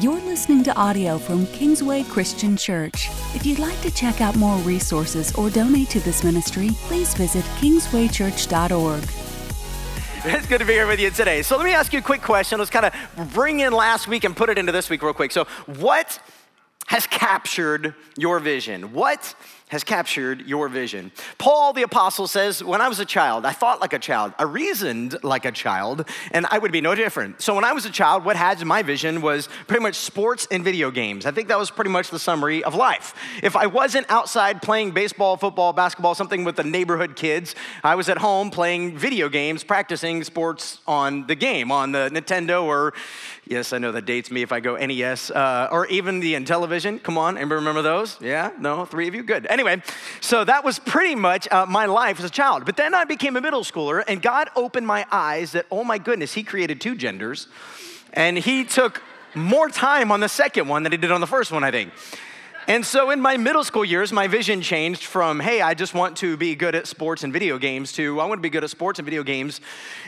You're listening to audio from Kingsway Christian Church. If you'd like to check out more resources or donate to this ministry, please visit kingswaychurch.org. It's good to be here with you today. So, let me ask you a quick question. Let's kind of bring in last week and put it into this week real quick. So, what has captured your vision? What has captured your vision. Paul the Apostle says, When I was a child, I thought like a child, I reasoned like a child, and I would be no different. So when I was a child, what had my vision was pretty much sports and video games. I think that was pretty much the summary of life. If I wasn't outside playing baseball, football, basketball, something with the neighborhood kids, I was at home playing video games, practicing sports on the game, on the Nintendo, or yes, I know that dates me if I go NES, uh, or even the Intellivision. Come on, anybody remember those? Yeah? No? Three of you? Good. Anyway, so that was pretty much uh, my life as a child. But then I became a middle schooler, and God opened my eyes that, oh my goodness, He created two genders, and He took more time on the second one than He did on the first one, I think. And so in my middle school years, my vision changed from, hey, I just want to be good at sports and video games to, I want to be good at sports and video games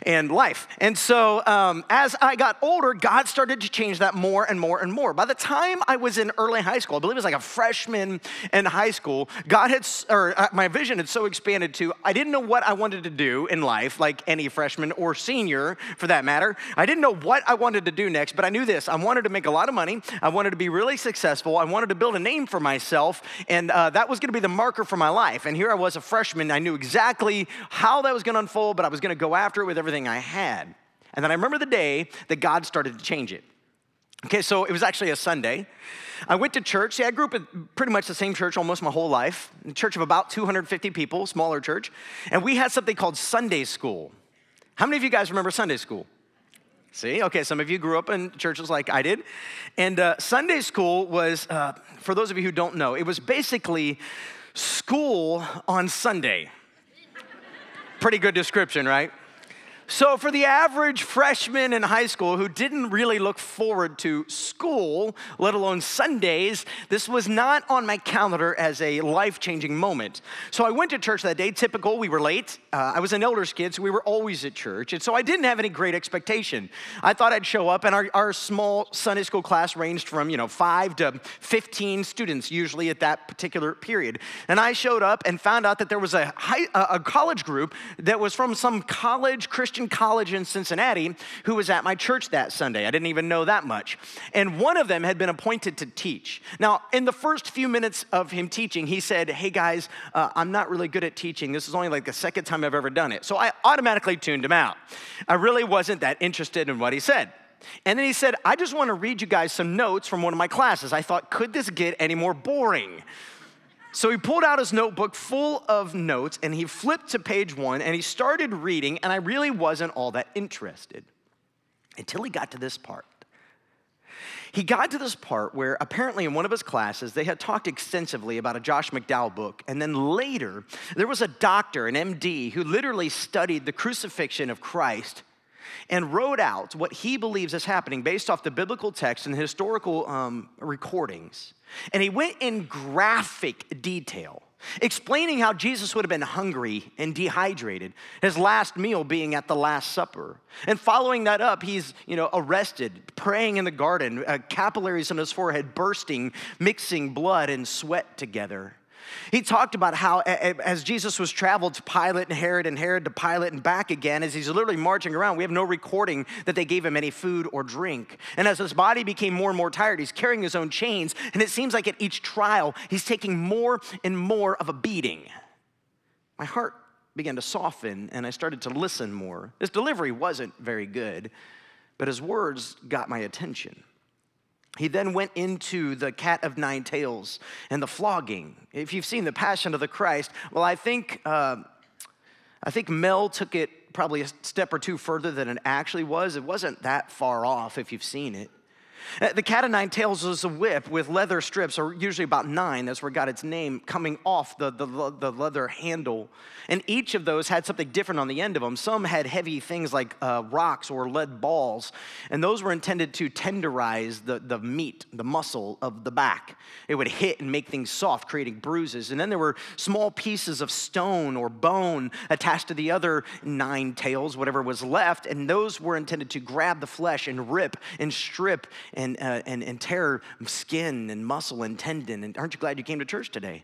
and life. And so um, as I got older, God started to change that more and more and more. By the time I was in early high school, I believe it was like a freshman in high school, God had, or uh, my vision had so expanded to, I didn't know what I wanted to do in life, like any freshman or senior for that matter. I didn't know what I wanted to do next, but I knew this. I wanted to make a lot of money. I wanted to be really successful. I wanted to build a name for myself, and uh, that was going to be the marker for my life. And here I was, a freshman. I knew exactly how that was going to unfold, but I was going to go after it with everything I had. And then I remember the day that God started to change it. Okay, so it was actually a Sunday. I went to church. See, I grew up at pretty much the same church almost my whole life, a church of about 250 people, smaller church. And we had something called Sunday school. How many of you guys remember Sunday school? See, okay, some of you grew up in churches like I did. And uh, Sunday school was, uh, for those of you who don't know, it was basically school on Sunday. Pretty good description, right? So, for the average freshman in high school who didn't really look forward to school, let alone Sundays, this was not on my calendar as a life changing moment. So, I went to church that day. Typical, we were late. Uh, I was an elders kid, so we were always at church. And so, I didn't have any great expectation. I thought I'd show up, and our, our small Sunday school class ranged from, you know, five to 15 students, usually at that particular period. And I showed up and found out that there was a, high, a college group that was from some college Christian Christian college in Cincinnati who was at my church that Sunday. I didn't even know that much. And one of them had been appointed to teach. Now, in the first few minutes of him teaching, he said, Hey guys, uh, I'm not really good at teaching. This is only like the second time I've ever done it. So I automatically tuned him out. I really wasn't that interested in what he said. And then he said, I just want to read you guys some notes from one of my classes. I thought, could this get any more boring? So he pulled out his notebook full of notes and he flipped to page one and he started reading, and I really wasn't all that interested until he got to this part. He got to this part where apparently in one of his classes they had talked extensively about a Josh McDowell book. And then later, there was a doctor, an MD, who literally studied the crucifixion of Christ and wrote out what he believes is happening based off the biblical text and historical um, recordings. And he went in graphic detail, explaining how Jesus would have been hungry and dehydrated, his last meal being at the Last Supper. And following that up, he's you know, arrested, praying in the garden, uh, capillaries on his forehead bursting, mixing blood and sweat together. He talked about how, as Jesus was traveled to Pilate and Herod and Herod to Pilate and back again, as he's literally marching around, we have no recording that they gave him any food or drink. And as his body became more and more tired, he's carrying his own chains. And it seems like at each trial, he's taking more and more of a beating. My heart began to soften and I started to listen more. His delivery wasn't very good, but his words got my attention. He then went into the cat of nine tails and the flogging. If you've seen the Passion of the Christ, well, I think uh, I think Mel took it probably a step or two further than it actually was. It wasn't that far off if you've seen it. Uh, the cat of nine tails is a whip with leather strips, or usually about nine, that's where it got its name, coming off the, the, the leather handle. And each of those had something different on the end of them. Some had heavy things like uh, rocks or lead balls, and those were intended to tenderize the, the meat, the muscle of the back. It would hit and make things soft, creating bruises. And then there were small pieces of stone or bone attached to the other nine tails, whatever was left, and those were intended to grab the flesh and rip and strip and, uh, and, and tear skin and muscle and tendon. And aren't you glad you came to church today?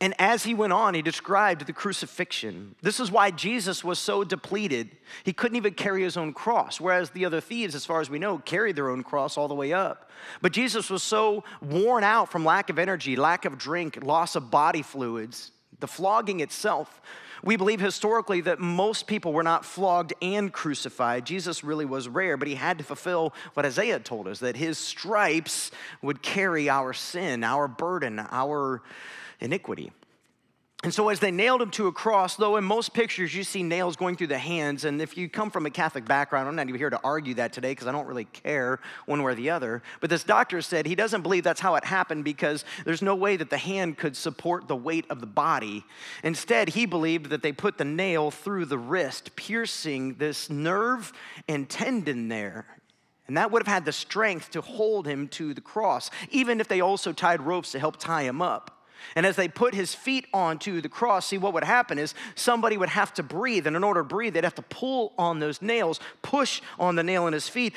And as he went on, he described the crucifixion. This is why Jesus was so depleted. He couldn't even carry his own cross, whereas the other thieves, as far as we know, carried their own cross all the way up. But Jesus was so worn out from lack of energy, lack of drink, loss of body fluids, the flogging itself. We believe historically that most people were not flogged and crucified. Jesus really was rare, but he had to fulfill what Isaiah told us that his stripes would carry our sin, our burden, our iniquity. And so, as they nailed him to a cross, though in most pictures you see nails going through the hands, and if you come from a Catholic background, I'm not even here to argue that today because I don't really care one way or the other. But this doctor said he doesn't believe that's how it happened because there's no way that the hand could support the weight of the body. Instead, he believed that they put the nail through the wrist, piercing this nerve and tendon there. And that would have had the strength to hold him to the cross, even if they also tied ropes to help tie him up. And as they put his feet onto the cross, see what would happen is somebody would have to breathe. And in order to breathe, they'd have to pull on those nails, push on the nail in his feet,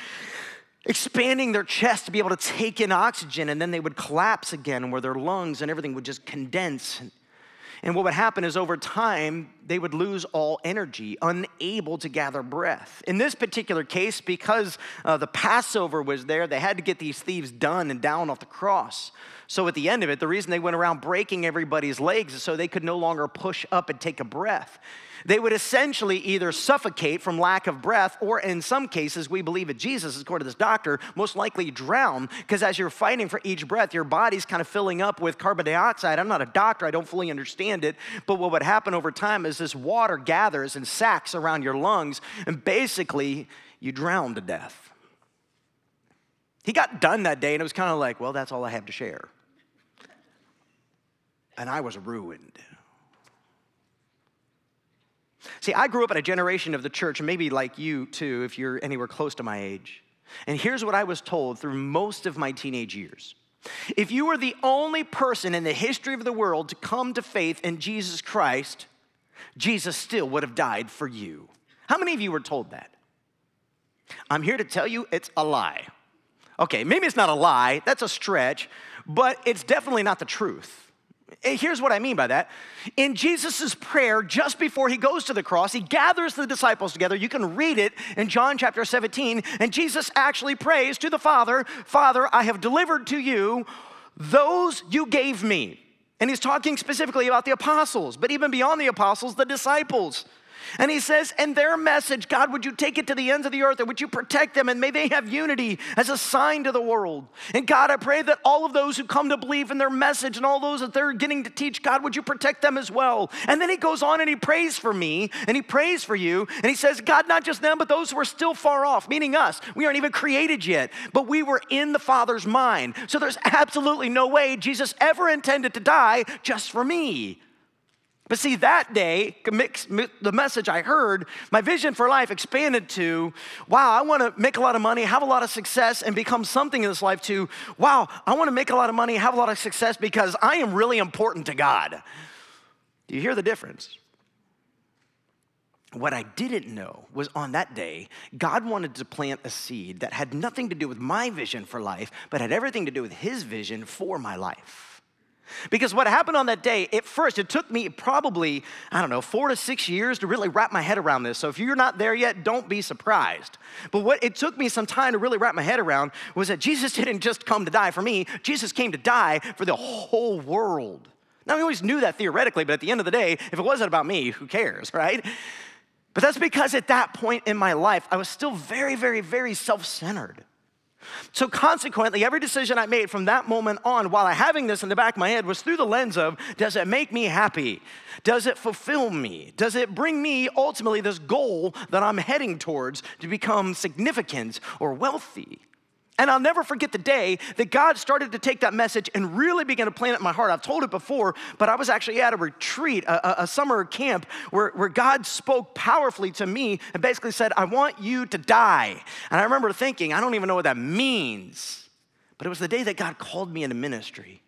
expanding their chest to be able to take in oxygen. And then they would collapse again, where their lungs and everything would just condense. And what would happen is over time, they would lose all energy, unable to gather breath. In this particular case, because uh, the Passover was there, they had to get these thieves done and down off the cross. So at the end of it, the reason they went around breaking everybody's legs is so they could no longer push up and take a breath. They would essentially either suffocate from lack of breath, or in some cases, we believe at Jesus, according to this doctor, most likely drown, because as you're fighting for each breath, your body's kind of filling up with carbon dioxide. I'm not a doctor, I don't fully understand it, but what would happen over time is this water gathers in sacs around your lungs, and basically, you drown to death. He got done that day, and it was kind of like, well, that's all I have to share and I was ruined. See, I grew up in a generation of the church, maybe like you too, if you're anywhere close to my age. And here's what I was told through most of my teenage years. If you were the only person in the history of the world to come to faith in Jesus Christ, Jesus still would have died for you. How many of you were told that? I'm here to tell you it's a lie. Okay, maybe it's not a lie, that's a stretch, but it's definitely not the truth. Eh, here's what I mean by that. In Jesus' prayer, just before he goes to the cross, he gathers the disciples together. You can read it in John chapter 17. And Jesus actually prays to the Father Father, I have delivered to you those you gave me. And he's talking specifically about the apostles, but even beyond the apostles, the disciples. And he says, and their message, God, would you take it to the ends of the earth and would you protect them and may they have unity as a sign to the world. And God, I pray that all of those who come to believe in their message and all those that they're getting to teach, God, would you protect them as well? And then he goes on and he prays for me and he prays for you. And he says, God, not just them, but those who are still far off, meaning us. We aren't even created yet, but we were in the Father's mind. So there's absolutely no way Jesus ever intended to die just for me. But see, that day, the message I heard, my vision for life expanded to wow, I want to make a lot of money, have a lot of success, and become something in this life, to wow, I want to make a lot of money, have a lot of success because I am really important to God. Do you hear the difference? What I didn't know was on that day, God wanted to plant a seed that had nothing to do with my vision for life, but had everything to do with His vision for my life. Because what happened on that day, at first, it took me probably, I don't know, four to six years to really wrap my head around this. So if you're not there yet, don't be surprised. But what it took me some time to really wrap my head around was that Jesus didn't just come to die for me, Jesus came to die for the whole world. Now, we always knew that theoretically, but at the end of the day, if it wasn't about me, who cares, right? But that's because at that point in my life, I was still very, very, very self centered. So, consequently, every decision I made from that moment on, while I having this in the back of my head, was through the lens of does it make me happy? Does it fulfill me? Does it bring me ultimately this goal that I'm heading towards to become significant or wealthy? And I'll never forget the day that God started to take that message and really begin to plant it in my heart. I've told it before, but I was actually at a retreat, a, a, summer camp, where, where God spoke powerfully to me and basically said, I want you to die. And I remember thinking, I don't even know what that means. But it was the day that God called me into ministry.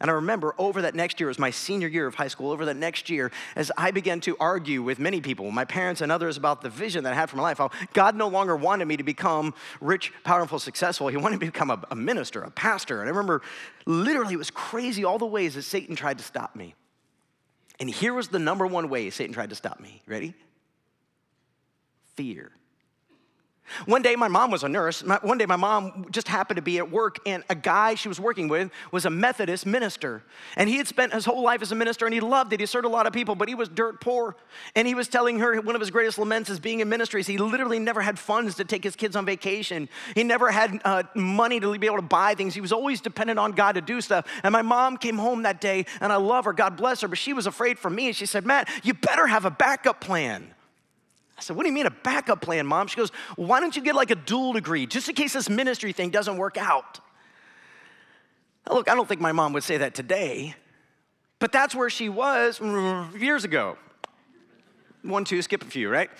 And I remember over that next year, it was my senior year of high school, over that next year, as I began to argue with many people, my parents and others, about the vision that I had for my life, how God no longer wanted me to become rich, powerful, successful. He wanted me to become a, a minister, a pastor. And I remember literally, it was crazy all the ways that Satan tried to stop me. And here was the number one way Satan tried to stop me. Ready? Fear. One day, my mom was a nurse. One day, my mom just happened to be at work, and a guy she was working with was a Methodist minister. And he had spent his whole life as a minister, and he loved it. He served a lot of people, but he was dirt poor. And he was telling her one of his greatest laments is being in ministry. Is he literally never had funds to take his kids on vacation. He never had uh, money to be able to buy things. He was always dependent on God to do stuff. And my mom came home that day, and I love her, God bless her, but she was afraid for me. And she said, Matt, you better have a backup plan. I said, What do you mean a backup plan, mom? She goes, Why don't you get like a dual degree just in case this ministry thing doesn't work out? Now, look, I don't think my mom would say that today, but that's where she was years ago. One, two, skip a few, right?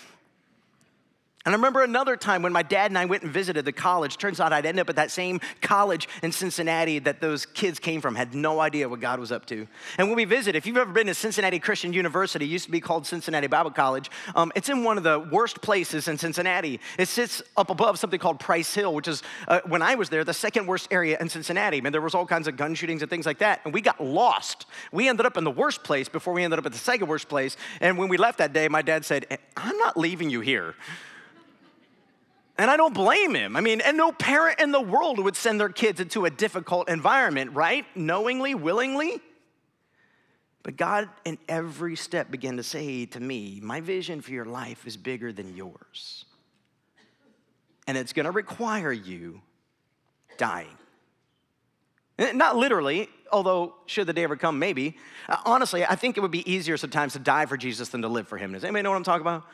And I remember another time when my dad and I went and visited the college. Turns out I'd end up at that same college in Cincinnati that those kids came from, had no idea what God was up to. And when we visit, if you've ever been to Cincinnati Christian University, used to be called Cincinnati Bible College, um, it's in one of the worst places in Cincinnati. It sits up above something called Price Hill, which is, uh, when I was there, the second worst area in Cincinnati. I mean, there was all kinds of gun shootings and things like that. And we got lost. We ended up in the worst place before we ended up at the second worst place. And when we left that day, my dad said, I'm not leaving you here. And I don't blame him. I mean, and no parent in the world would send their kids into a difficult environment, right? Knowingly, willingly. But God, in every step, began to say to me, My vision for your life is bigger than yours. And it's gonna require you dying. Not literally, although, should the day ever come, maybe. Uh, honestly, I think it would be easier sometimes to die for Jesus than to live for Him. Does anybody know what I'm talking about?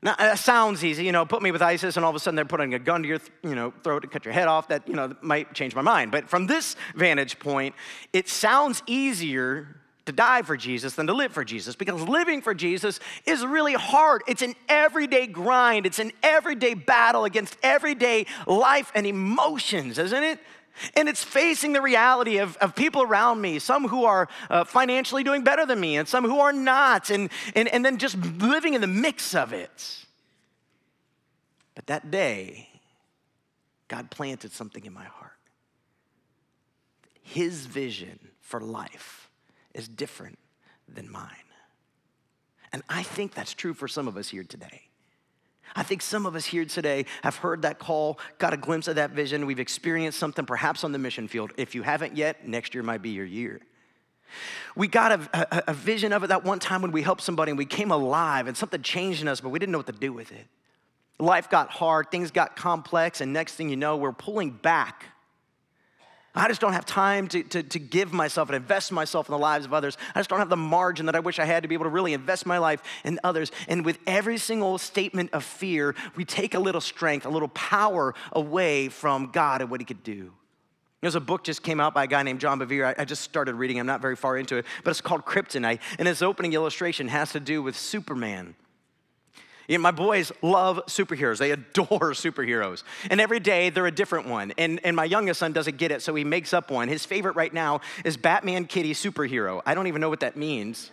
Now, uh, that sounds easy, you know, put me with ISIS and all of a sudden they're putting a gun to your, you know, throat to cut your head off. That, you know, might change my mind. But from this vantage point, it sounds easier to die for Jesus than to live for Jesus because living for Jesus is really hard. It's an everyday grind, it's an everyday battle against everyday life and emotions, isn't it? And it's facing the reality of, of people around me, some who are uh, financially doing better than me, and some who are not, and, and, and then just living in the mix of it. But that day, God planted something in my heart. His vision for life is different than mine. And I think that's true for some of us here today. I think some of us here today have heard that call, got a glimpse of that vision. We've experienced something perhaps on the mission field. If you haven't yet, next year might be your year. We got a, a, a, vision of it that one time when we helped somebody and we came alive and something changed in us, but we didn't know what to do with it. Life got hard, things got complex, and next thing you know, we're pulling back I just don't have time to, to, to, give myself and invest myself in the lives of others. I just don't have the margin that I wish I had to be able to really invest my life in others. And with every single statement of fear, we take a little strength, a little power away from God and what He could do. There's a book just came out by a guy named John Bevere. I, I just started reading. I'm not very far into it, but it's called Kryptonite. And its opening illustration has to do with Superman. You know, my boys love superheroes. They adore superheroes. And every day they're a different one. And, and my youngest son doesn't get it, so he makes up one. His favorite right now is Batman Kitty Superhero. I don't even know what that means.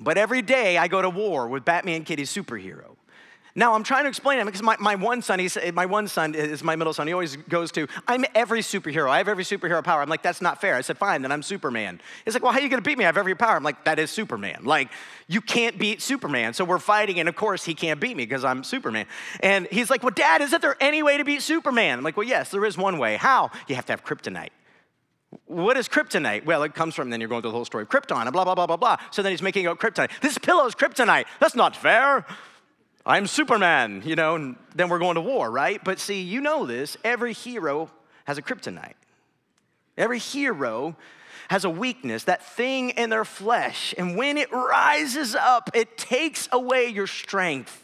But every day I go to war with Batman Kitty Superhero. Now I'm trying to explain it because my, my one son, he's, eh, my one son is my middle son. He always goes to, I'm every superhero. I have every superhero power. I'm like, that's not fair. I said, fine, then I'm Superman. He's like, well, how are you gonna beat me? I have every power. I'm like, that is Superman. Like, you can't beat Superman. So we're fighting, and of course he can't beat me because I'm Superman. And he's like, well, Dad, isn't there any way to beat Superman? I'm like, well, yes, there is one way. How? You have to have kryptonite. What is kryptonite? Well, it comes from, then you're going through the whole story of Krypton and blah, blah, blah, blah, blah. So then he's making out kryptonite. This pillow is kryptonite. That's not fair. I'm Superman, you know, and then we're going to war, right? But see, you know this every hero has a kryptonite. Every hero has a weakness, that thing in their flesh. And when it rises up, it takes away your strength.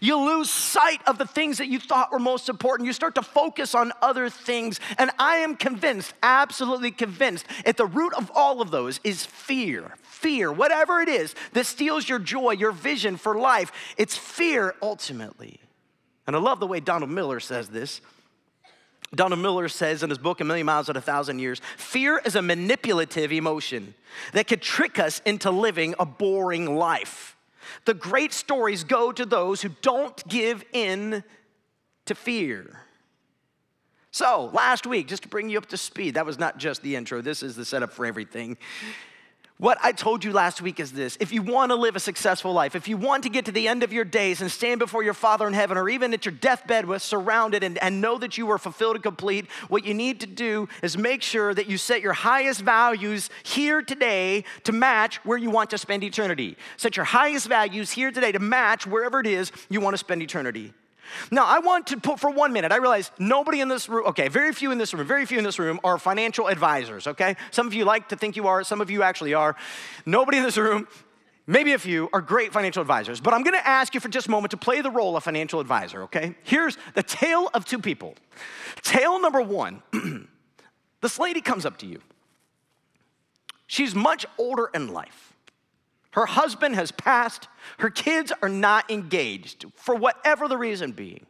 You lose sight of the things that you thought were most important. You start to focus on other things. And I am convinced, absolutely convinced, at the root of all of those is fear. Fear, whatever it is that steals your joy, your vision for life, it's fear ultimately. And I love the way Donald Miller says this. Donald Miller says in his book, A Million Miles in a Thousand Years fear is a manipulative emotion that could trick us into living a boring life. The great stories go to those who don't give in to fear. So, last week, just to bring you up to speed, that was not just the intro, this is the setup for everything. What I told you last week is this if you want to live a successful life, if you want to get to the end of your days and stand before your Father in heaven, or even at your deathbed with surrounded and, and know that you were fulfilled and complete, what you need to do is make sure that you set your highest values here today to match where you want to spend eternity. Set your highest values here today to match wherever it is you want to spend eternity. Now, I want to put for one minute, I realize nobody in this room, okay, very few in this room, very few in this room are financial advisors, okay? Some of you like to think you are, some of you actually are. Nobody in this room, maybe a few, are great financial advisors. But I'm gonna ask you for just a moment to play the role of financial advisor, okay? Here's the tale of two people. Tale number one this lady comes up to you. She's much older in life. Her husband has passed. Her kids are not engaged for whatever the reason being.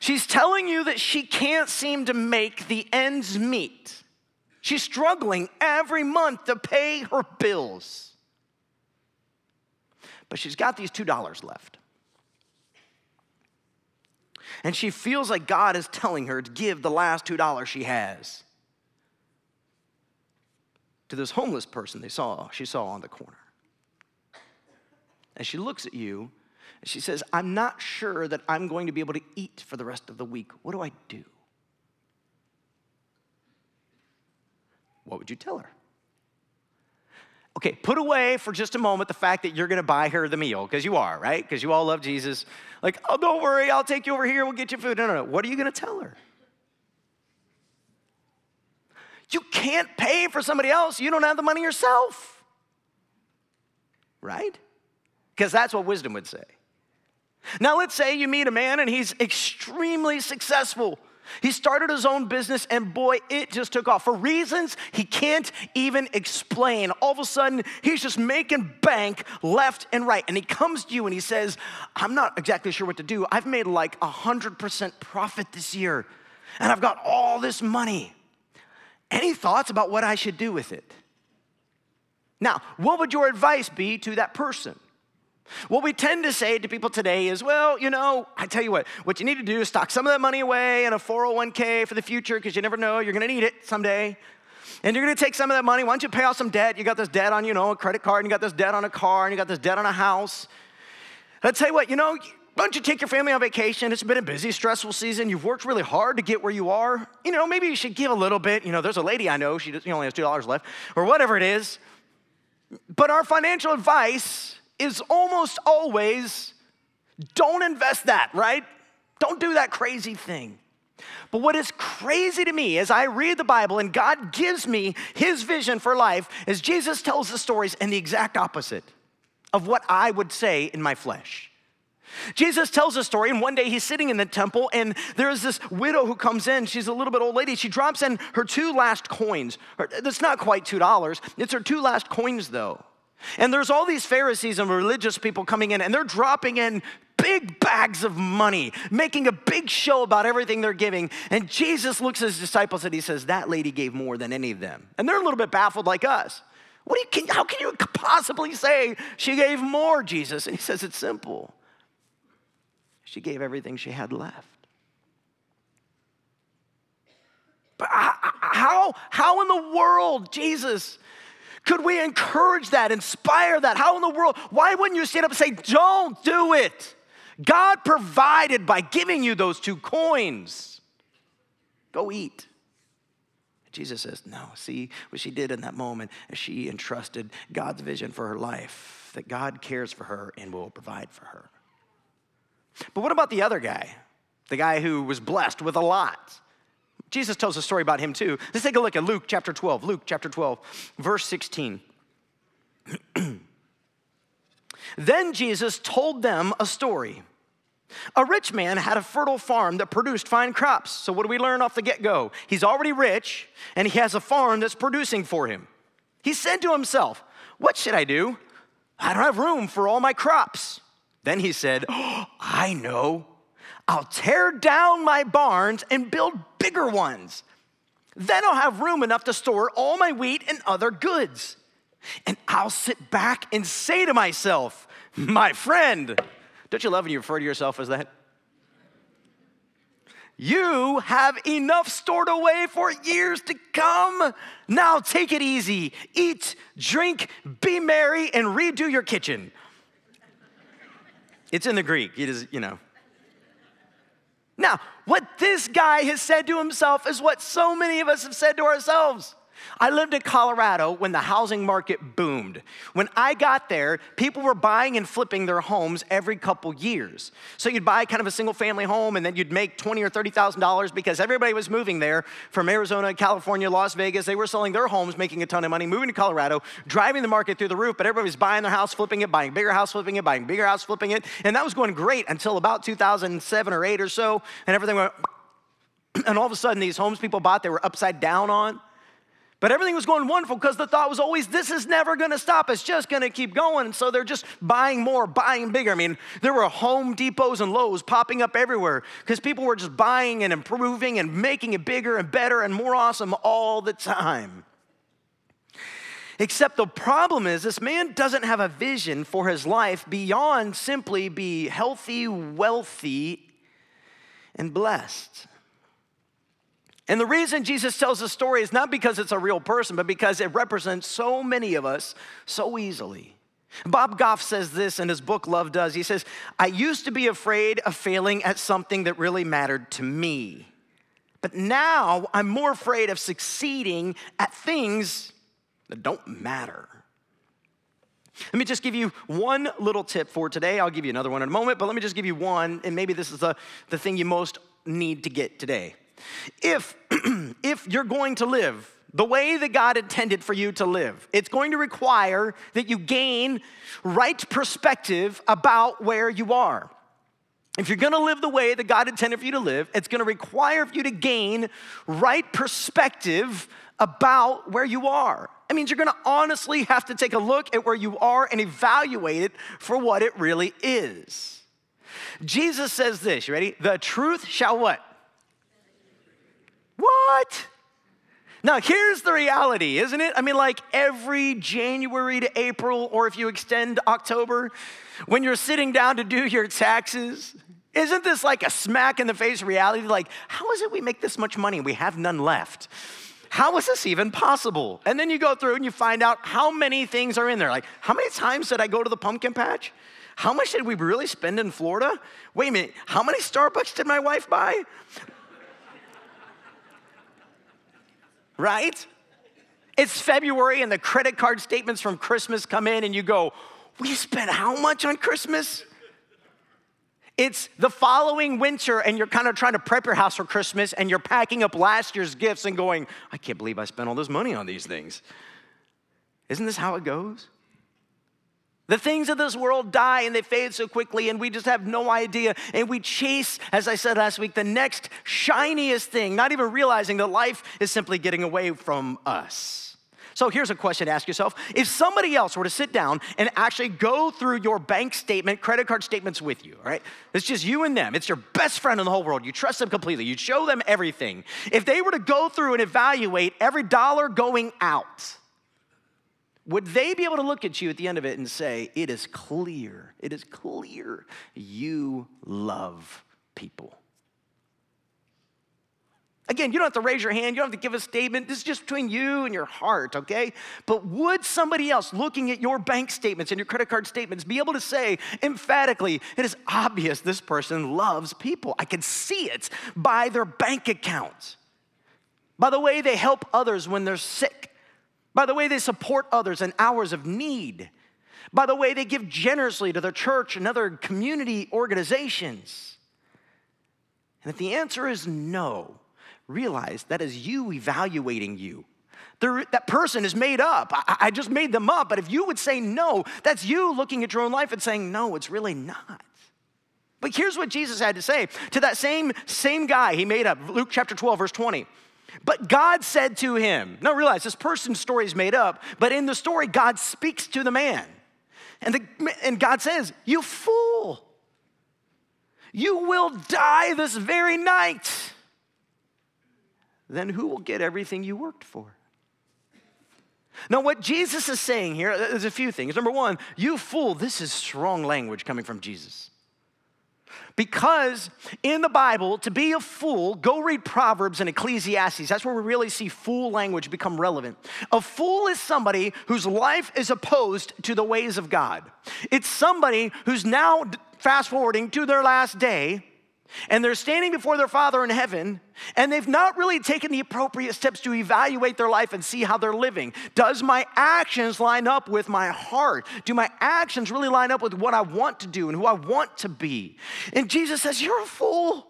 She's telling you that she can't seem to make the ends meet. She's struggling every month to pay her bills. But she's got these $2 left. And she feels like God is telling her to give the last $2 she has to this homeless person they saw, she saw on the corner. And she looks at you and she says, I'm not sure that I'm going to be able to eat for the rest of the week. What do I do? What would you tell her? Okay, put away for just a moment the fact that you're gonna buy her the meal, because you are, right? Because you all love Jesus. Like, oh, don't worry, I'll take you over here, we'll get you food. No, no, no. What are you gonna tell her? You can't pay for somebody else, you don't have the money yourself, right? Because that's what wisdom would say. Now, let's say you meet a man and he's extremely successful. He started his own business, and boy, it just took off for reasons he can't even explain. All of a sudden, he's just making bank left and right. And he comes to you and he says, I'm not exactly sure what to do. I've made like 100% profit this year, and I've got all this money. Any thoughts about what I should do with it? Now, what would your advice be to that person? What we tend to say to people today is, well, you know, I tell you what, what you need to do is stock some of that money away in a 401k for the future because you never know, you're gonna need it someday. And you're gonna take some of that money. Why don't you pay off some debt? You got this debt on, you know, a credit card, and you got this debt on a car, and you got this debt on a house. I tell you what, you know, why don't you take your family on vacation? It's been a busy, stressful season. You've worked really hard to get where you are. You know, maybe you should give a little bit. You know, there's a lady I know, she only has $2 left, or whatever it is. But our financial advice is almost always don't invest that, right? Don't do that crazy thing. But what is crazy to me as I read the Bible and God gives me his vision for life is Jesus tells the stories and the exact opposite of what I would say in my flesh. Jesus tells a story, and one day he's sitting in the temple, and there's this widow who comes in. She's a little bit old lady. She drops in her two last coins. That's not quite $2. It's her two last coins, though. And there's all these Pharisees and religious people coming in, and they're dropping in big bags of money, making a big show about everything they're giving. And Jesus looks at his disciples and he says, That lady gave more than any of them. And they're a little bit baffled like us. What do you, can, how can you possibly say she gave more, Jesus? And he says, It's simple. She gave everything she had left. But how, how in the world, Jesus, could we encourage that, inspire that? How in the world? Why wouldn't you stand up and say, Don't do it? God provided by giving you those two coins. Go eat. Jesus says, No, see what she did in that moment as she entrusted God's vision for her life, that God cares for her and will provide for her. But what about the other guy? The guy who was blessed with a lot. Jesus tells a story about him too. Let's take a look at Luke chapter 12. Luke chapter 12, verse 16. then Jesus told them a story. A rich man had a fertile farm that produced fine crops. So, what do we learn off the get go? He's already rich and he has a farm that's producing for him. He said to himself, What should I do? I don't have room for all my crops. Then he said, oh, I know. I'll tear down my barns and build bigger ones. Then I'll have room enough to store all my wheat and other goods. And I'll sit back and say to myself, My friend, don't you love when you refer to yourself as that? You have enough stored away for years to come. Now take it easy. Eat, drink, be merry, and redo your kitchen. It's in the Greek. It is, you know. Now, what this guy has said to himself is what so many of us have said to ourselves. I lived in Colorado when the housing market boomed. When I got there, people were buying and flipping their homes every couple years. So you'd buy kind of a single family home and then you'd make twenty or thirty thousand dollars because everybody was moving there from Arizona, California, Las Vegas. They were selling their homes, making a ton of money, moving to Colorado, driving the market through the roof. But everybody was buying their house, flipping it, buying bigger house, flipping it, buying bigger house, flipping it, and that was going great until about 2007 or eight or so, and everything went. And all of a sudden, these homes people bought, they were upside down on. But everything was going wonderful because the thought was always, this is never gonna stop. It's just gonna keep going. And so they're just buying more, buying bigger. I mean, there were Home Depots and Lowe's popping up everywhere because people were just buying and improving and making it bigger and better and more awesome all the time. Except the problem is, this man doesn't have a vision for his life beyond simply be healthy, wealthy, and blessed. And the reason Jesus tells the story is not because it's a real person, but because it represents so many of us so easily. Bob Goff says this in his book, Love Does. He says, I used to be afraid of failing at something that really mattered to me. But now I'm more afraid of succeeding at things that don't matter. Let me just give you one little tip for today. I'll give you another one in a moment, but let me just give you one, and maybe this is the, the thing you most need to get today. If, if you're going to live the way that God intended for you to live, it's going to require that you gain right perspective about where you are. If you're gonna live the way that God intended for you to live, it's gonna require you to gain right perspective about where you are. It means you're gonna honestly have to take a look at where you are and evaluate it for what it really is. Jesus says this, you ready? The truth shall what? What? Now, here's the reality, isn't it? I mean, like every January to April, or if you extend October, when you're sitting down to do your taxes, isn't this like a smack in the face reality? Like, how is it we make this much money and we have none left? How is this even possible? And then you go through and you find out how many things are in there. Like, how many times did I go to the pumpkin patch? How much did we really spend in Florida? Wait a minute, how many Starbucks did my wife buy? Right? It's February and the credit card statements from Christmas come in, and you go, We spent how much on Christmas? It's the following winter, and you're kind of trying to prep your house for Christmas, and you're packing up last year's gifts and going, I can't believe I spent all this money on these things. Isn't this how it goes? The things of this world die and they fade so quickly, and we just have no idea. And we chase, as I said last week, the next shiniest thing, not even realizing that life is simply getting away from us. So here's a question to ask yourself If somebody else were to sit down and actually go through your bank statement, credit card statements with you, all right? It's just you and them. It's your best friend in the whole world. You trust them completely. You show them everything. If they were to go through and evaluate every dollar going out, would they be able to look at you at the end of it and say, It is clear, it is clear you love people? Again, you don't have to raise your hand, you don't have to give a statement. This is just between you and your heart, okay? But would somebody else looking at your bank statements and your credit card statements be able to say emphatically, it is obvious this person loves people? I can see it by their bank accounts, by the way they help others when they're sick, by the way they support others in hours of need, by the way they give generously to their church and other community organizations. And if the answer is no, realize that is you evaluating you. That person is made up. I, I just made them up. But if you would say no, that's you looking at your own life and saying, no, it's really not. But here's what Jesus had to say to that same, same guy he made up, Luke chapter 12, verse 20. But God said to him, now realize this person's story is made up, but in the story, God speaks to the man. And, the, and God says, You fool. You will die this very night. Then who will get everything you worked for? Now, what Jesus is saying here is a few things. Number one, you fool, this is strong language coming from Jesus. Because in the Bible, to be a fool, go read Proverbs and Ecclesiastes. That's where we really see fool language become relevant. A fool is somebody whose life is opposed to the ways of God. It's somebody who's now fast forwarding to their last day and they're standing before their Father in heaven, and they've not really taken the appropriate steps to evaluate their life and see how they're living. Does my actions line up with my heart? Do my actions really line up with what I want to do and who I want to be? And Jesus says, You're a fool.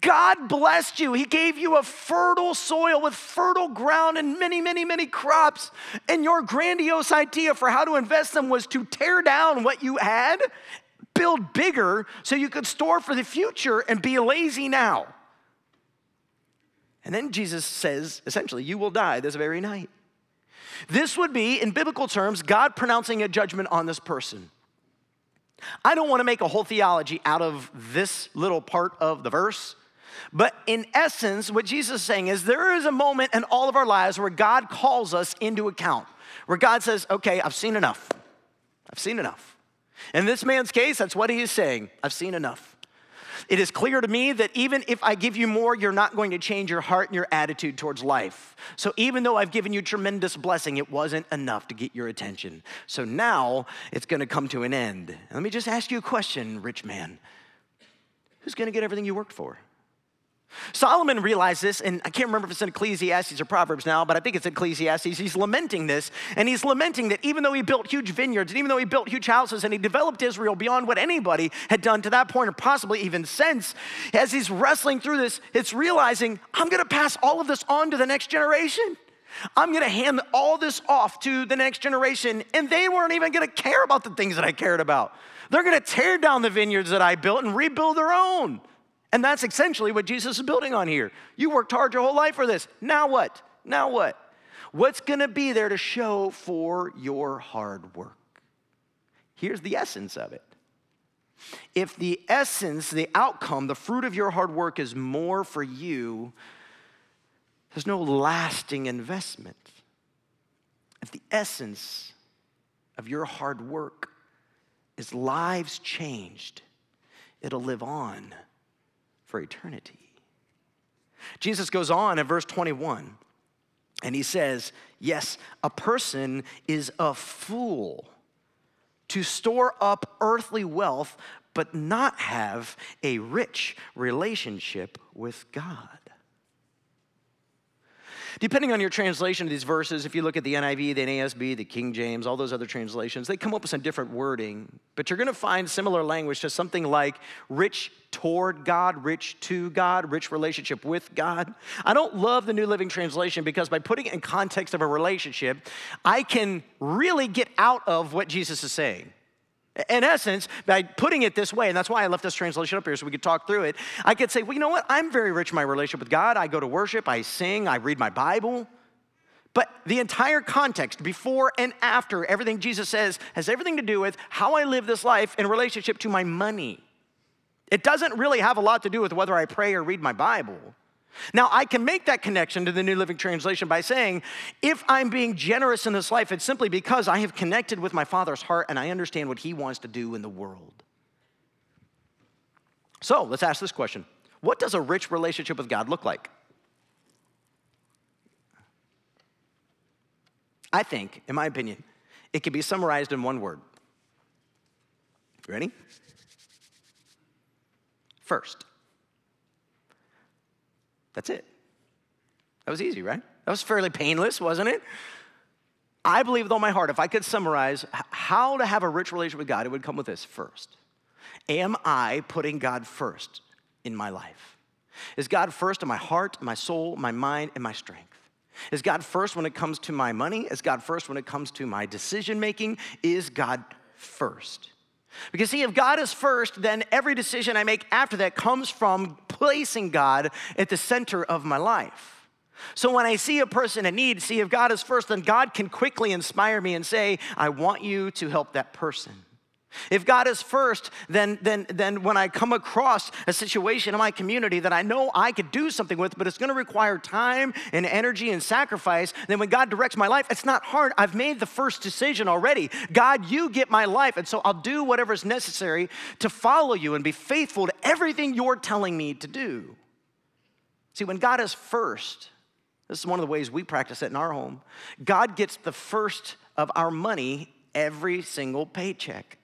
God blessed you. He gave you a fertile soil with fertile ground and many, many, many crops. And your grandiose idea for how to invest them was to tear down what you had build bigger so you could store for the future and be lazy now. And then Jesus says, essentially, you will die this very night. This would be, in biblical terms, God pronouncing a judgment on this person. I don't want to make a whole theology out of this little part of the verse, but in essence, what Jesus is saying is there is a moment in all of our lives where God calls us into account, where God says, okay, I've seen enough. I've seen enough. In this man's case, that's what he is saying. I've seen enough. It is clear to me that even if I give you more, you're not going to change your heart and your attitude towards life. So even though I've given you tremendous blessing, it wasn't enough to get your attention. So now it's going to come to an end. Let me just ask you a question, rich man. Who's going to get everything you worked for? Solomon realized this, and I can't remember if it's in Ecclesiastes or Proverbs now, but I think it's Ecclesiastes. He's lamenting this, and he's lamenting that even though he built huge vineyards, and even though he built huge houses, and he developed Israel beyond what anybody had done to that point, or possibly even since, as he's wrestling through this, it's realizing, I'm gonna pass all of this on to the next generation. I'm gonna hand all this off to the next generation, and they weren't even gonna care about the things that I cared about. They're gonna tear down the vineyards that I built and rebuild their own. And that's essentially what Jesus is building on here. You worked hard your whole life for this. Now what? Now what? What's going to be there to show for your hard work? Here's the essence of it. If the essence, the outcome, the fruit of your hard work is more for you, there's no lasting investment. If the essence of your hard work is lives changed, it'll live on for eternity. Jesus goes on in verse 21 and he says, Yes, a person is a fool to store up earthly wealth but not have a rich relationship with God. Depending on your translation of these verses, if you look at the NIV, the NASB, the King James, all those other translations, they come up with some different wording, but you're going to find similar language to something like rich toward God, rich to God, rich relationship with God. I don't love the New Living Translation because by putting it in context of a relationship, I can really get out of what Jesus is saying. In essence, by putting it this way, and that's why I left this translation up here so we could talk through it, I could say, well, you know what? I'm very rich in my relationship with God. I go to worship, I sing, I read my Bible. But the entire context, before and after everything Jesus says, has everything to do with how I live this life in relationship to my money. It doesn't really have a lot to do with whether I pray or read my Bible. Now, I can make that connection to the New Living Translation by saying, if I'm being generous in this life, it's simply because I have connected with my Father's heart and I understand what He wants to do in the world. So let's ask this question What does a rich relationship with God look like? I think, in my opinion, it can be summarized in one word. Ready? First. That's it. That was easy, right? That was fairly painless, wasn't it? I believe with all my heart, if I could summarize how to have a rich relationship with God, it would come with this first. Am I putting God first in my life? Is God first in my heart, my soul, my mind, and my strength? Is God first when it comes to my money? Is God first when it comes to my decision making? Is God first? Because, see, if God is first, then every decision I make after that comes from placing God at the center of my life. So when I see a person in need, see if God is first, then God can quickly inspire me and say, I want you to help that person. If God is first, then, then, then when I come across a situation in my community that I know I could do something with, but it's gonna require time and energy and sacrifice, then when God directs my life, it's not hard. I've made the first decision already. God, you get my life, and so I'll do whatever is necessary to follow you and be faithful to everything you're telling me to do. See, when God is first, this is one of the ways we practice it in our home. God gets the first of our money every single paycheck.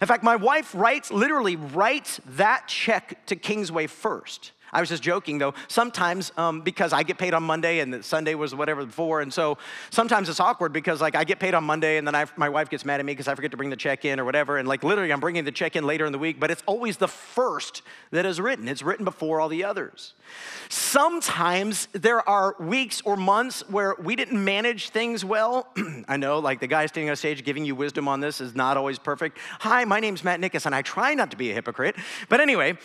In fact, my wife writes, literally writes that check to Kingsway first. I was just joking though. Sometimes, um, because I get paid on Monday and Sunday was whatever before, and so sometimes it's awkward because like I get paid on Monday and then I, my wife gets mad at me because I forget to bring the check in or whatever, and like literally I'm bringing the check in later in the week, but it's always the first that is written. It's written before all the others. Sometimes there are weeks or months where we didn't manage things well. I know, like the guy standing on stage giving you wisdom on this is not always perfect. Hi, my name's Matt Nickus, and I try not to be a hypocrite, but anyway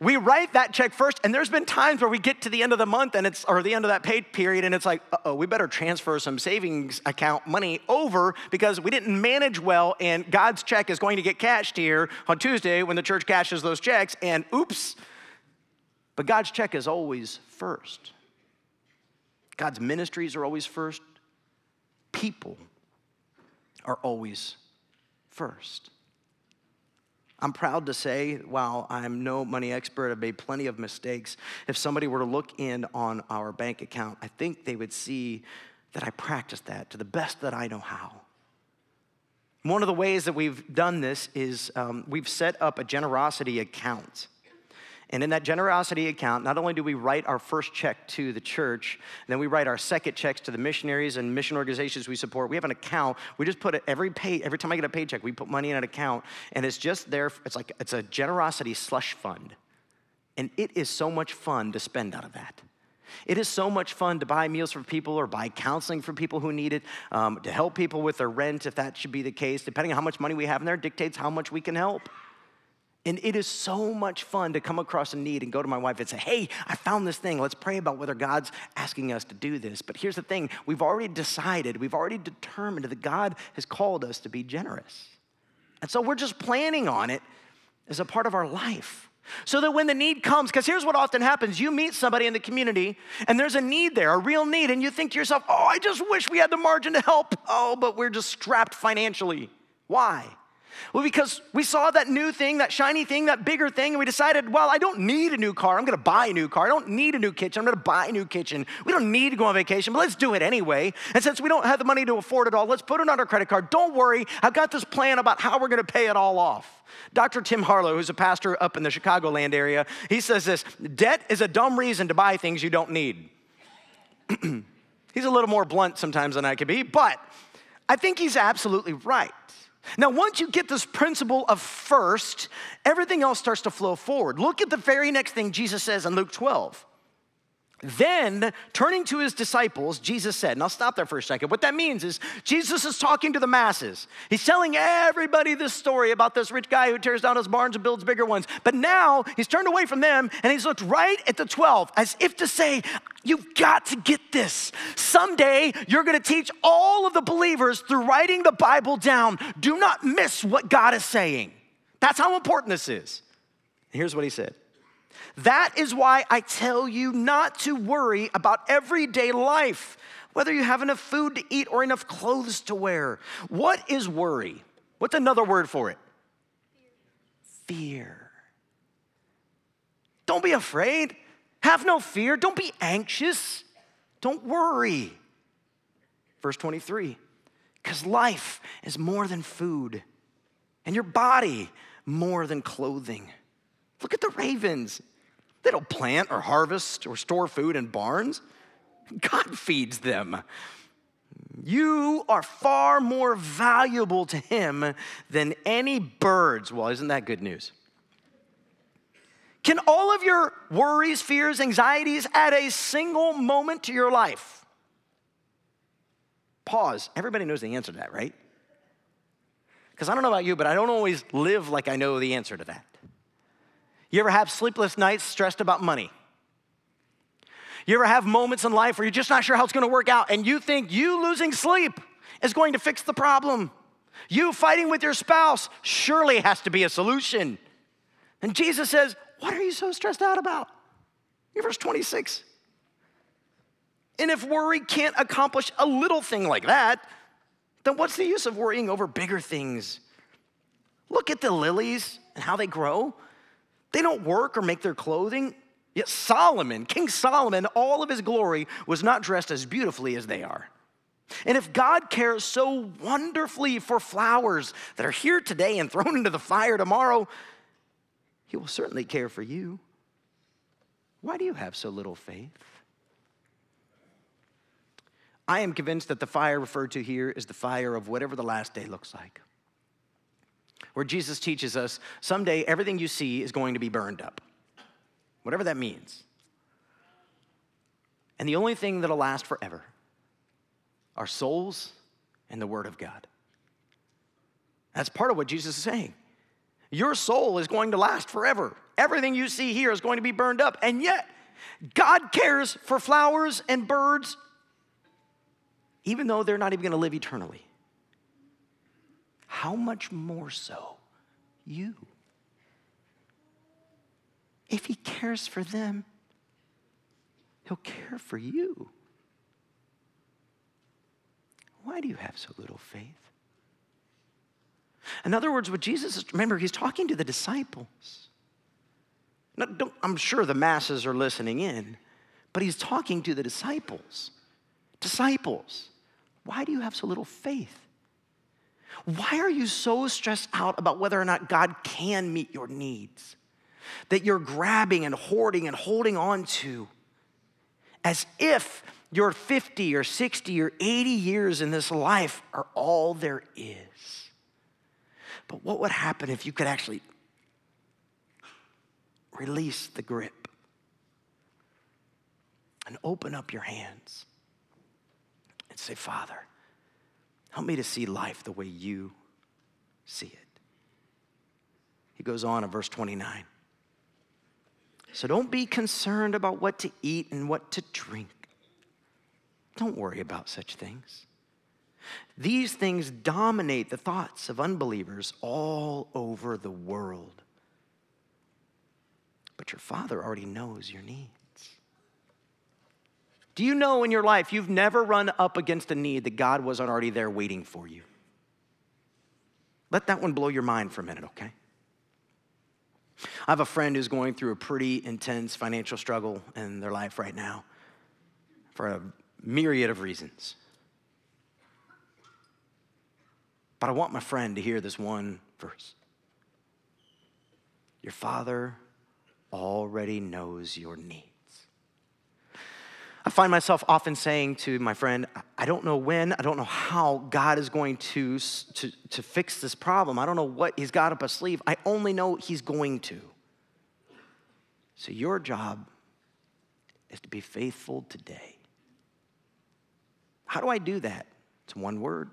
we write that check first, and there's been times where we get to the end of the month and it's, or the end of that paid period, and it's like, oh, we better transfer some savings account money over because we didn't manage well, and God's check is going to get cashed here on Tuesday when the church cashes those checks, and oops. But God's check is always first. God's ministries are always first. People are always first. I'm proud to say, while I'm no money expert, I've made plenty of mistakes. If somebody were to look in on our bank account, I think they would see that I practice that to the best that I know how. One of the ways that we've done this is um, we've set up a generosity account. And in that generosity account, not only do we write our first check to the church, then we write our second checks to the missionaries and mission organizations we support. We have an account. We just put it every pay every time I get a paycheck, we put money in an account, and it's just there. It's like it's a generosity slush fund, and it is so much fun to spend out of that. It is so much fun to buy meals for people or buy counseling for people who need it, um, to help people with their rent if that should be the case. Depending on how much money we have in there, dictates how much we can help. And it is so much fun to come across a need and go to my wife and say, Hey, I found this thing. Let's pray about whether God's asking us to do this. But here's the thing we've already decided, we've already determined that God has called us to be generous. And so we're just planning on it as a part of our life. So that when the need comes, because here's what often happens you meet somebody in the community and there's a need there, a real need, and you think to yourself, oh, I just wish we had the margin to help. Oh, but we're just strapped financially. Why? Well, because we saw that new thing, that shiny thing, that bigger thing, and we decided, well, I don't need a new car. I'm gonna buy a new car. I don't need a new kitchen. I'm gonna buy a new kitchen. We don't need to go on vacation, but let's do it anyway. And since we don't have the money to afford it all, let's put it on our credit card. Don't worry, I've got this plan about how we're gonna pay it all off. Dr. Tim Harlow, who's a pastor up in the Chicagoland area, he says this debt is a dumb reason to buy things you don't need. he's a little more blunt sometimes than I can be, but I think he's absolutely right. Now, once you get this principle of first, everything else starts to flow forward. Look at the very next thing Jesus says in Luke 12. Then, turning to his disciples, Jesus said, and I'll stop there for a second. What that means is Jesus is talking to the masses. He's telling everybody this story about this rich guy who tears down his barns and builds bigger ones. But now he's turned away from them and he's looked right at the 12 as if to say, You've got to get this. Someday you're going to teach all of the believers through writing the Bible down. Do not miss what God is saying. That's how important this is. here's what he said. That is why I tell you not to worry about everyday life, whether you have enough food to eat or enough clothes to wear. What is worry? What's another word for it? Fear. Don't be afraid. Have no fear. Don't be anxious. Don't worry. Verse 23 because life is more than food, and your body more than clothing. Look at the ravens. They don't plant or harvest or store food in barns, God feeds them. You are far more valuable to Him than any birds. Well, isn't that good news? Can all of your worries, fears, anxieties add a single moment to your life? Pause. Everybody knows the answer to that, right? Because I don't know about you, but I don't always live like I know the answer to that. You ever have sleepless nights stressed about money? You ever have moments in life where you're just not sure how it's gonna work out and you think you losing sleep is going to fix the problem? You fighting with your spouse surely has to be a solution. And Jesus says, What are you so stressed out about? In verse 26. And if worry can't accomplish a little thing like that, then what's the use of worrying over bigger things? Look at the lilies and how they grow. They don't work or make their clothing. Yet Solomon, King Solomon, all of his glory was not dressed as beautifully as they are. And if God cares so wonderfully for flowers that are here today and thrown into the fire tomorrow, He will certainly care for you. Why do you have so little faith? I am convinced that the fire referred to here is the fire of whatever the last day looks like. Where Jesus teaches us someday everything you see is going to be burned up, whatever that means. And the only thing that'll last forever are souls and the Word of God. That's part of what Jesus is saying. Your soul is going to last forever. Everything you see here is going to be burned up. And yet, God cares for flowers and birds, even though they're not even going to live eternally. How much more so you? If He cares for them, He'll care for you. Why do you have so little faith? In other words, what Jesus remember, he's talking to the disciples. Now, I'm sure the masses are listening in, but he's talking to the disciples. Disciples, why do you have so little faith? Why are you so stressed out about whether or not God can meet your needs? That you're grabbing and hoarding and holding on to as if your 50 or 60 or 80 years in this life are all there is. But what would happen if you could actually release the grip and open up your hands and say, Father, help me to see life the way you see it? He goes on in verse 29. So don't be concerned about what to eat and what to drink don't worry about such things. These things dominate the thoughts of unbelievers all over the world. But your Father already knows your needs. Do you know in your life you've never run up against a need that God wasn't already there waiting for you? Let that one blow your mind for a minute, okay? I have a friend who's going through a pretty intense financial struggle in their life right now for a myriad of reasons. But I want my friend to hear this one verse. Your father already knows your needs. I find myself often saying to my friend, I don't know when, I don't know how God is going to, to, to fix this problem. I don't know what He's got up His sleeve. I only know He's going to. So, your job is to be faithful today how do I do that? It's one word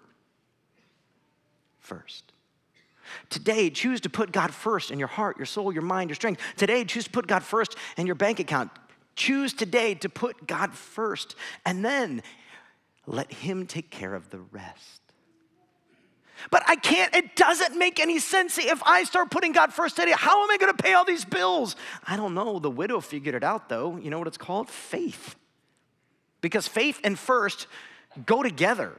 first. Today, choose to put God first in your heart, your soul, your mind, your strength. Today, choose to put God first in your bank account. Choose today to put God first, and then let Him take care of the rest. But I can't, it doesn't make any sense. If I start putting God first today, how am I gonna pay all these bills? I don't know. The widow figured it out though. You know what it's called? Faith. Because faith and first go together.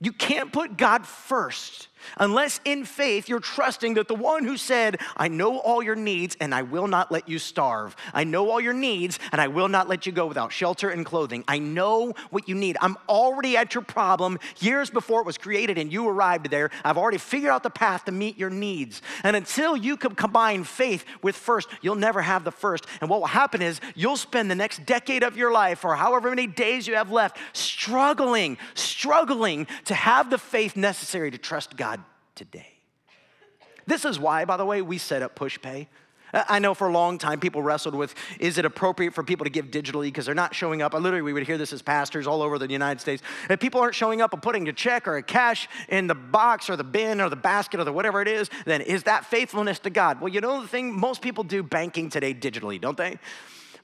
You can't put God first unless in faith you're trusting that the one who said, I know all your needs and I will not let you starve. I know all your needs and I will not let you go without shelter and clothing. I know what you need. I'm already at your problem years before it was created and you arrived there. I've already figured out the path to meet your needs. And until you can combine faith with first, you'll never have the first. And what will happen is you'll spend the next decade of your life or however many days you have left struggling, struggling to have the faith necessary to trust God today. This is why, by the way, we set up PushPay. I know for a long time people wrestled with is it appropriate for people to give digitally because they're not showing up. I literally, we would hear this as pastors all over the United States. If people aren't showing up and putting a check or a cash in the box or the bin or the basket or the whatever it is, then is that faithfulness to God? Well, you know the thing, most people do banking today digitally, don't they?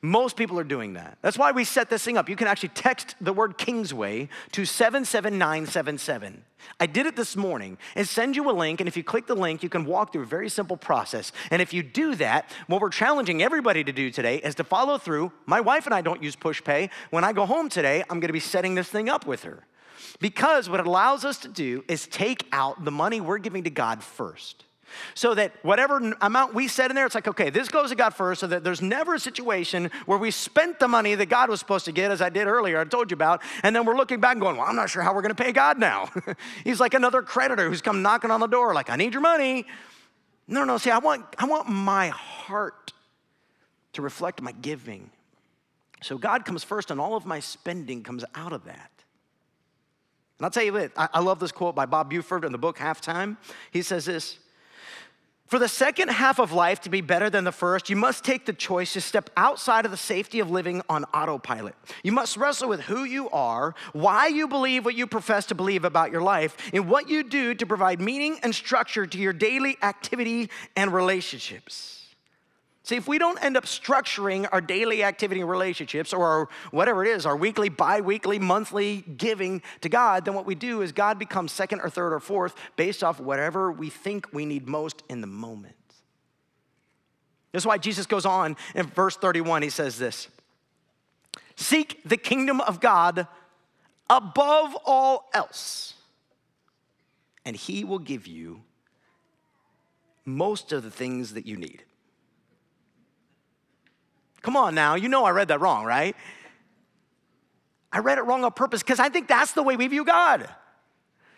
Most people are doing that. That's why we set this thing up. You can actually text the word Kingsway to 77977. I did it this morning and send you a link. And if you click the link, you can walk through a very simple process. And if you do that, what we're challenging everybody to do today is to follow through. My wife and I don't use PushPay. When I go home today, I'm going to be setting this thing up with her. Because what it allows us to do is take out the money we're giving to God first. So that whatever amount we set in there, it's like, okay, this goes to God first, so that there's never a situation where we spent the money that God was supposed to get, as I did earlier, I told you about, and then we're looking back and going, well, I'm not sure how we're gonna pay God now. He's like another creditor who's come knocking on the door, like, I need your money. No, no, see, I want, I want my heart to reflect my giving. So God comes first, and all of my spending comes out of that. And I'll tell you what, I, I love this quote by Bob Buford in the book Halftime. He says this for the second half of life to be better than the first, you must take the choice to step outside of the safety of living on autopilot. You must wrestle with who you are, why you believe what you profess to believe about your life, and what you do to provide meaning and structure to your daily activity and relationships. See, if we don't end up structuring our daily activity and relationships or our, whatever it is, our weekly, bi weekly, monthly giving to God, then what we do is God becomes second or third or fourth based off whatever we think we need most in the moment. That's why Jesus goes on in verse 31, he says this Seek the kingdom of God above all else, and he will give you most of the things that you need. Come on now, you know I read that wrong, right? I read it wrong on purpose because I think that's the way we view God.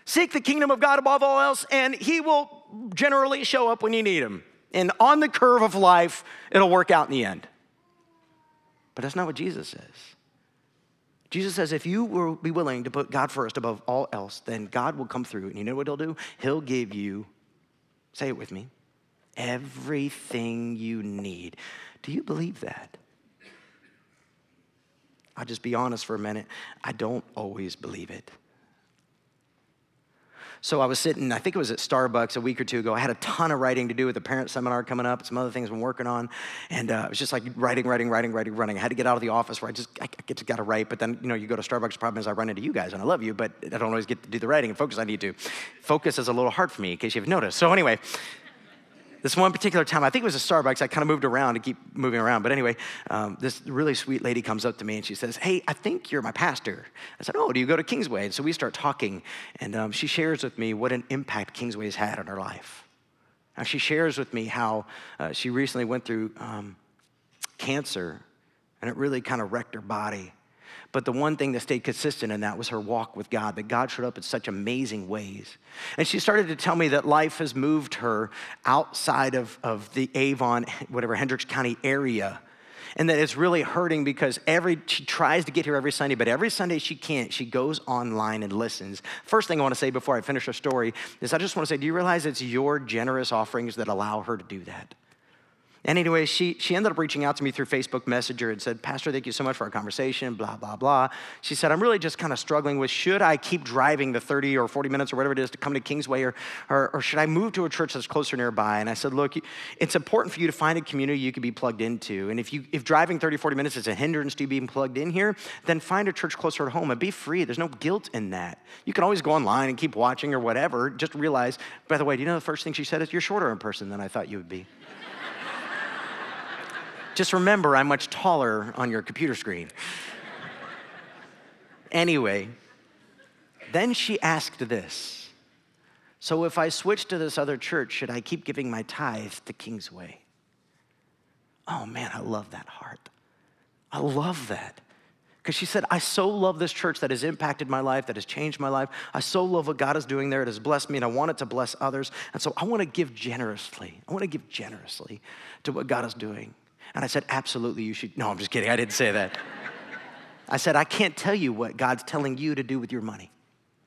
Seek the kingdom of God above all else, and He will generally show up when you need Him. And on the curve of life, it'll work out in the end. But that's not what Jesus says. Jesus says, if you will be willing to put God first above all else, then God will come through. And you know what He'll do? He'll give you, say it with me, everything you need. Do you believe that? I'll just be honest for a minute. I don't always believe it. So I was sitting, I think it was at Starbucks a week or two ago. I had a ton of writing to do with the parent seminar coming up, some other things I'm working on. And uh, it was just like writing, writing, writing, writing, running. I had to get out of the office where I just, I just got to write. But then, you know, you go to Starbucks, the problem is I run into you guys and I love you, but I don't always get to do the writing and focus I need to. Focus is a little hard for me, in case you've noticed. So anyway, this one particular time, I think it was a Starbucks, I kind of moved around to keep moving around. But anyway, um, this really sweet lady comes up to me and she says, Hey, I think you're my pastor. I said, Oh, do you go to Kingsway? And so we start talking, and um, she shares with me what an impact Kingsway has had on her life. Now, she shares with me how uh, she recently went through um, cancer, and it really kind of wrecked her body. But the one thing that stayed consistent in that was her walk with God, that God showed up in such amazing ways. And she started to tell me that life has moved her outside of, of the Avon, whatever, Hendricks County area. And that it's really hurting because every she tries to get here every Sunday, but every Sunday she can't. She goes online and listens. First thing I want to say before I finish her story is I just want to say, do you realize it's your generous offerings that allow her to do that? And anyway, she, she ended up reaching out to me through Facebook Messenger and said, Pastor, thank you so much for our conversation, blah, blah, blah. She said, I'm really just kind of struggling with should I keep driving the 30 or 40 minutes or whatever it is to come to Kingsway or, or, or should I move to a church that's closer nearby? And I said, Look, it's important for you to find a community you can be plugged into. And if, you, if driving 30, 40 minutes is a hindrance to you being plugged in here, then find a church closer at home and be free. There's no guilt in that. You can always go online and keep watching or whatever. Just realize, by the way, do you know the first thing she said is, You're shorter in person than I thought you would be. Just remember, I'm much taller on your computer screen. anyway, then she asked this So if I switch to this other church, should I keep giving my tithe to Kingsway? Oh man, I love that heart. I love that. Because she said, I so love this church that has impacted my life, that has changed my life. I so love what God is doing there. It has blessed me, and I want it to bless others. And so I want to give generously. I want to give generously to what God is doing. And I said, Absolutely, you should. No, I'm just kidding. I didn't say that. I said, I can't tell you what God's telling you to do with your money.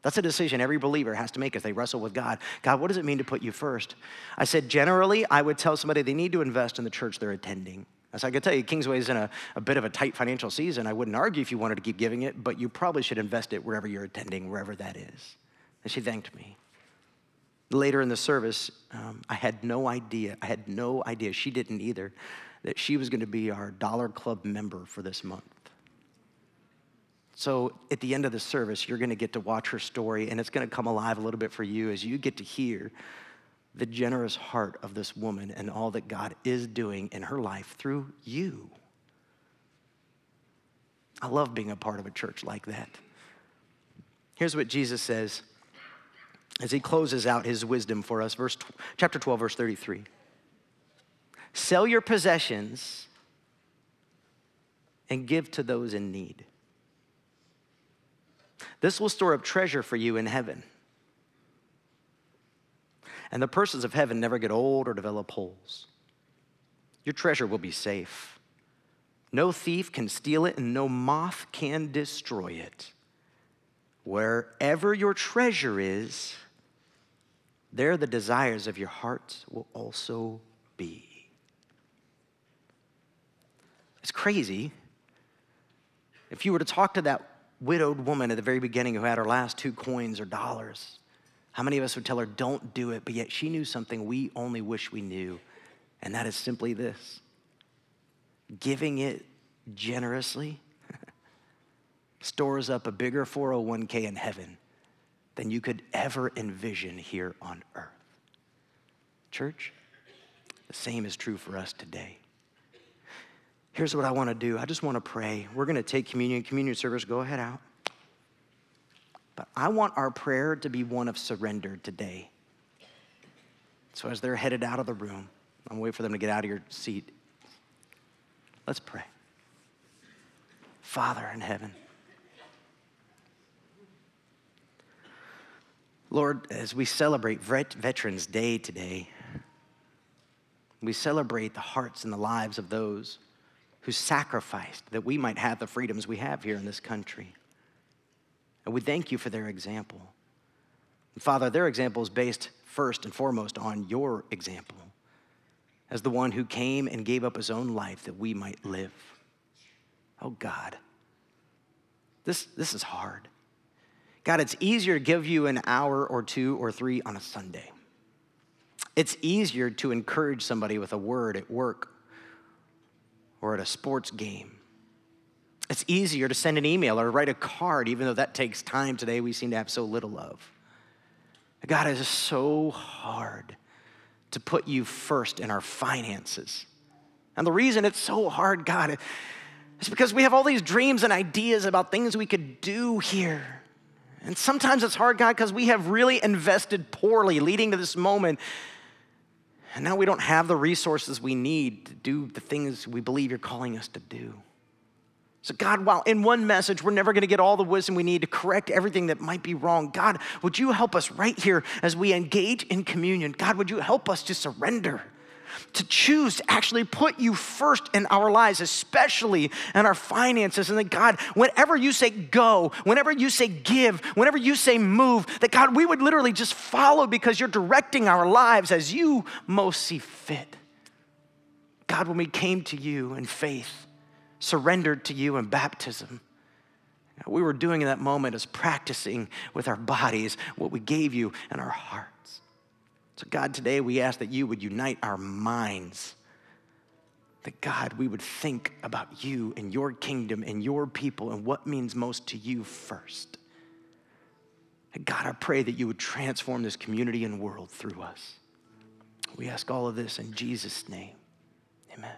That's a decision every believer has to make as they wrestle with God. God, what does it mean to put you first? I said, generally, I would tell somebody they need to invest in the church they're attending. As I could tell you, Kingsway is in a, a bit of a tight financial season. I wouldn't argue if you wanted to keep giving it, but you probably should invest it wherever you're attending, wherever that is. And she thanked me. Later in the service, um, I had no idea. I had no idea. She didn't either that she was going to be our Dollar Club member for this month. So at the end of the service, you're going to get to watch her story, and it's going to come alive a little bit for you as you get to hear the generous heart of this woman and all that God is doing in her life through you. I love being a part of a church like that. Here's what Jesus says as he closes out his wisdom for us, verse chapter 12 verse 33. Sell your possessions and give to those in need. This will store up treasure for you in heaven. And the purses of heaven never get old or develop holes. Your treasure will be safe. No thief can steal it, and no moth can destroy it. Wherever your treasure is, there the desires of your heart will also be. It's crazy. If you were to talk to that widowed woman at the very beginning who had her last two coins or dollars, how many of us would tell her, don't do it, but yet she knew something we only wish we knew, and that is simply this giving it generously stores up a bigger 401k in heaven than you could ever envision here on earth. Church, the same is true for us today. Here's what I want to do I just want to pray. We're going to take communion, communion service, go ahead out. But I want our prayer to be one of surrender today. So as they're headed out of the room, I'm waiting for them to get out of your seat. Let's pray. Father in heaven, Lord, as we celebrate Veterans Day today, we celebrate the hearts and the lives of those who sacrificed that we might have the freedoms we have here in this country. And we thank you for their example. And Father, their example is based first and foremost on your example as the one who came and gave up his own life that we might live. Oh God, this, this is hard. God, it's easier to give you an hour or two or three on a Sunday. It's easier to encourage somebody with a word at work or at a sports game. It's easier to send an email or write a card, even though that takes time today we seem to have so little of. God, it is so hard to put you first in our finances. And the reason it's so hard, God, is because we have all these dreams and ideas about things we could do here. And sometimes it's hard, God, because we have really invested poorly, leading to this moment. And now we don't have the resources we need to do the things we believe you're calling us to do. So, God, while in one message we're never going to get all the wisdom we need to correct everything that might be wrong, God, would you help us right here as we engage in communion? God, would you help us to surrender? To choose to actually put you first in our lives, especially in our finances. And that God, whenever you say go, whenever you say give, whenever you say move, that God, we would literally just follow because you're directing our lives as you most see fit. God, when we came to you in faith, surrendered to you in baptism, we were doing in that moment is practicing with our bodies what we gave you in our heart. So, God, today we ask that you would unite our minds. That, God, we would think about you and your kingdom and your people and what means most to you first. And God, I pray that you would transform this community and world through us. We ask all of this in Jesus' name. Amen.